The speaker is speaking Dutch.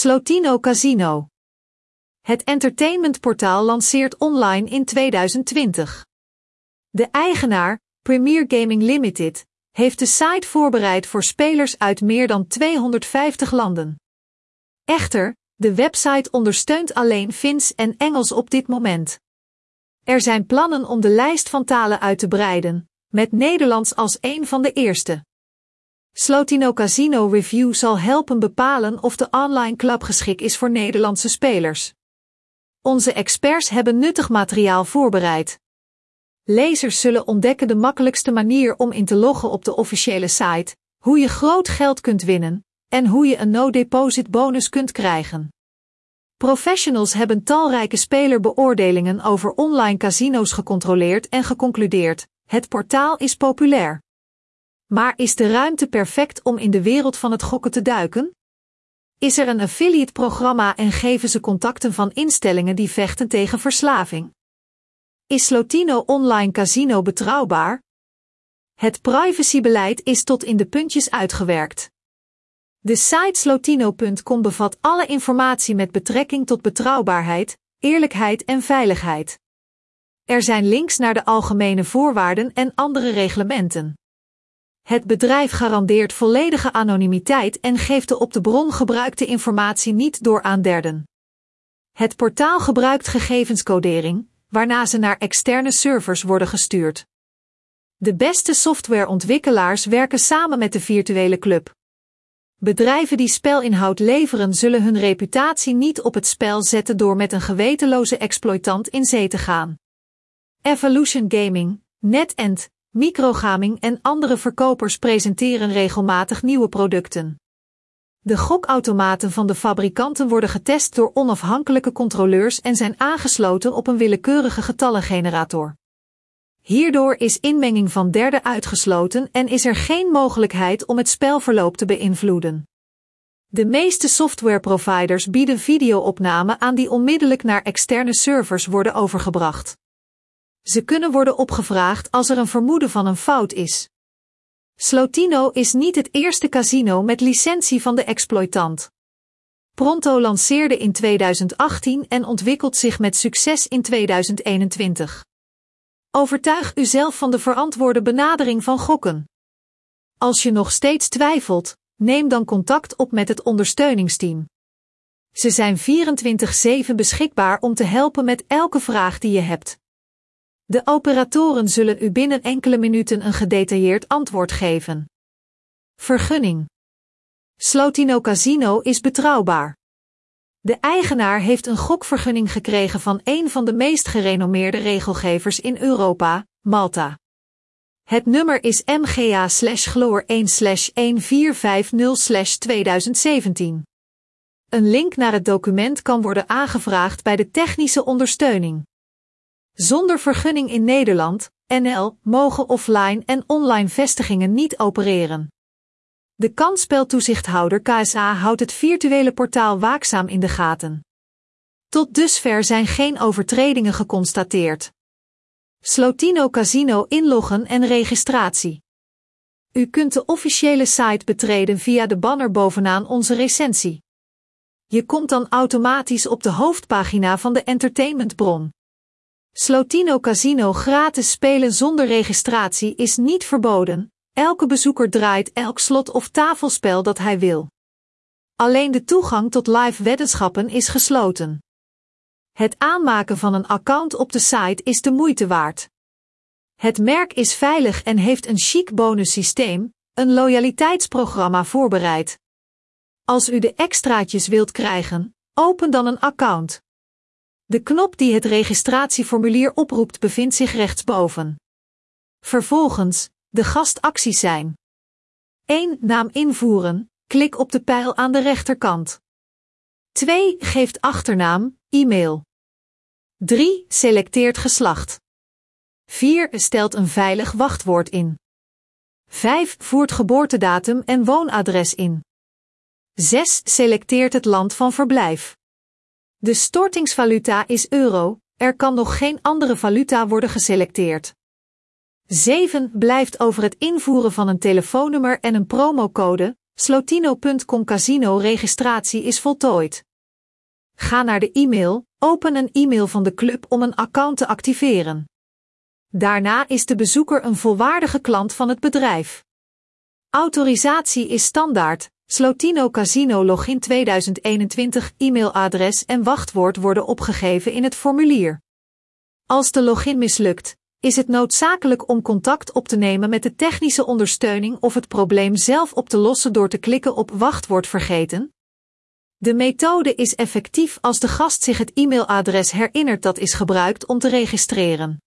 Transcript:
Slotino Casino. Het entertainmentportaal lanceert online in 2020. De eigenaar, Premier Gaming Limited, heeft de site voorbereid voor spelers uit meer dan 250 landen. Echter, de website ondersteunt alleen Fins en Engels op dit moment. Er zijn plannen om de lijst van talen uit te breiden, met Nederlands als een van de eerste. Slotino Casino Review zal helpen bepalen of de online club geschikt is voor Nederlandse spelers. Onze experts hebben nuttig materiaal voorbereid. Lezers zullen ontdekken de makkelijkste manier om in te loggen op de officiële site, hoe je groot geld kunt winnen en hoe je een no-deposit bonus kunt krijgen. Professionals hebben talrijke spelerbeoordelingen over online casino's gecontroleerd en geconcludeerd: het portaal is populair. Maar is de ruimte perfect om in de wereld van het gokken te duiken? Is er een affiliate-programma en geven ze contacten van instellingen die vechten tegen verslaving? Is Slotino Online Casino betrouwbaar? Het privacybeleid is tot in de puntjes uitgewerkt. De site slotino.com bevat alle informatie met betrekking tot betrouwbaarheid, eerlijkheid en veiligheid. Er zijn links naar de algemene voorwaarden en andere reglementen. Het bedrijf garandeert volledige anonimiteit en geeft de op de bron gebruikte informatie niet door aan derden. Het portaal gebruikt gegevenscodering, waarna ze naar externe servers worden gestuurd. De beste softwareontwikkelaars werken samen met de virtuele club. Bedrijven die spelinhoud leveren zullen hun reputatie niet op het spel zetten door met een gewetenloze exploitant in zee te gaan. Evolution Gaming, NetEnt, Microgaming en andere verkopers presenteren regelmatig nieuwe producten. De gokautomaten van de fabrikanten worden getest door onafhankelijke controleurs en zijn aangesloten op een willekeurige getallengenerator. Hierdoor is inmenging van derden uitgesloten en is er geen mogelijkheid om het spelverloop te beïnvloeden. De meeste softwareproviders bieden videoopnamen aan die onmiddellijk naar externe servers worden overgebracht. Ze kunnen worden opgevraagd als er een vermoeden van een fout is. Slotino is niet het eerste casino met licentie van de exploitant. Pronto lanceerde in 2018 en ontwikkelt zich met succes in 2021. Overtuig uzelf van de verantwoorde benadering van gokken. Als je nog steeds twijfelt, neem dan contact op met het ondersteuningsteam. Ze zijn 24/7 beschikbaar om te helpen met elke vraag die je hebt. De operatoren zullen u binnen enkele minuten een gedetailleerd antwoord geven. Vergunning. Slotino Casino is betrouwbaar. De eigenaar heeft een gokvergunning gekregen van een van de meest gerenommeerde regelgevers in Europa, Malta. Het nummer is MGA-Gloor 1-1450-2017. Een link naar het document kan worden aangevraagd bij de technische ondersteuning. Zonder vergunning in Nederland, NL, mogen offline en online vestigingen niet opereren. De kansspeltoezichthouder KSA houdt het virtuele portaal waakzaam in de gaten. Tot dusver zijn geen overtredingen geconstateerd. Slotino Casino inloggen en registratie. U kunt de officiële site betreden via de banner bovenaan onze recensie. Je komt dan automatisch op de hoofdpagina van de entertainmentbron. Slotino Casino gratis spelen zonder registratie is niet verboden. Elke bezoeker draait elk slot of tafelspel dat hij wil. Alleen de toegang tot live weddenschappen is gesloten. Het aanmaken van een account op de site is de moeite waard. Het merk is veilig en heeft een chic bonussysteem, een loyaliteitsprogramma voorbereid. Als u de extraatjes wilt krijgen, open dan een account. De knop die het registratieformulier oproept bevindt zich rechtsboven. Vervolgens, de gastacties zijn 1. Naam invoeren, klik op de pijl aan de rechterkant. 2. Geeft achternaam, e-mail. 3. Selecteert geslacht. 4. Stelt een veilig wachtwoord in. 5. Voert geboortedatum en woonadres in. 6. Selecteert het land van verblijf. De stortingsvaluta is euro, er kan nog geen andere valuta worden geselecteerd. 7. Blijft over het invoeren van een telefoonnummer en een promocode, Slotino.com Casino registratie is voltooid. Ga naar de e-mail, open een e-mail van de club om een account te activeren. Daarna is de bezoeker een volwaardige klant van het bedrijf. Autorisatie is standaard. Slotino Casino Login 2021 e-mailadres en wachtwoord worden opgegeven in het formulier. Als de login mislukt, is het noodzakelijk om contact op te nemen met de technische ondersteuning of het probleem zelf op te lossen door te klikken op wachtwoord vergeten. De methode is effectief als de gast zich het e-mailadres herinnert dat is gebruikt om te registreren.